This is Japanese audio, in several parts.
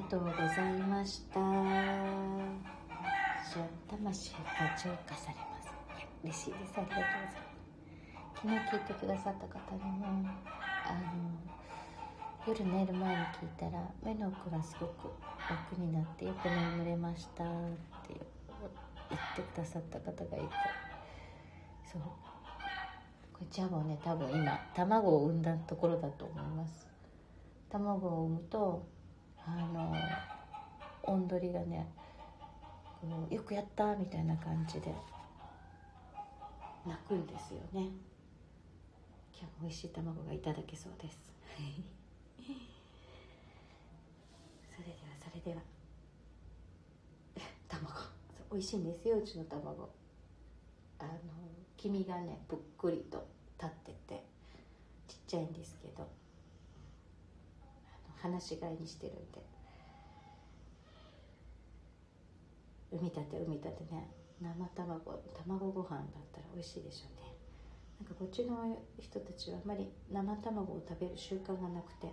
りがとうございました。魂が浄化されます。嬉しいです。ありがとうございます。昨日聞いてくださった方にもあの夜寝る前に聞いたら目の奥がすごく楽になってよく眠れましたって言ってくださった方がいてそうこれジャボね多分今卵を産んだところだと思います。卵を産むとあの音取りがねこうよくやったみたいな感じで。泣くんですよね。今日も美味しい卵がいただけそうです。それではそれでは。卵。美味しいんですようちの卵。あの黄身がねぷっくりと立っててちっちゃいんですけど。放し飼いにしてるんで産みたて産みたてね。生卵卵ご飯だったら美味しいでしょうね。なんかこっちの人たちはあんまり生卵を食べる習慣がなくて。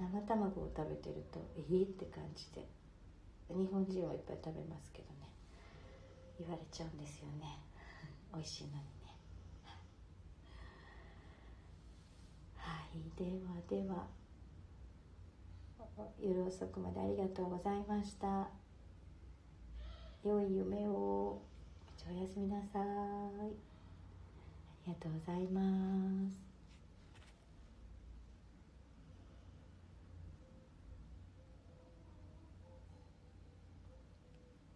生卵を食べてるといいって感じで。日本人はいっぱい食べますけどね。言われちゃうんですよね。美味しいのにね。はい。ではでは。夜遅くまでありがとうございました。良い夢を。おやすみなさい。ありがとうございます。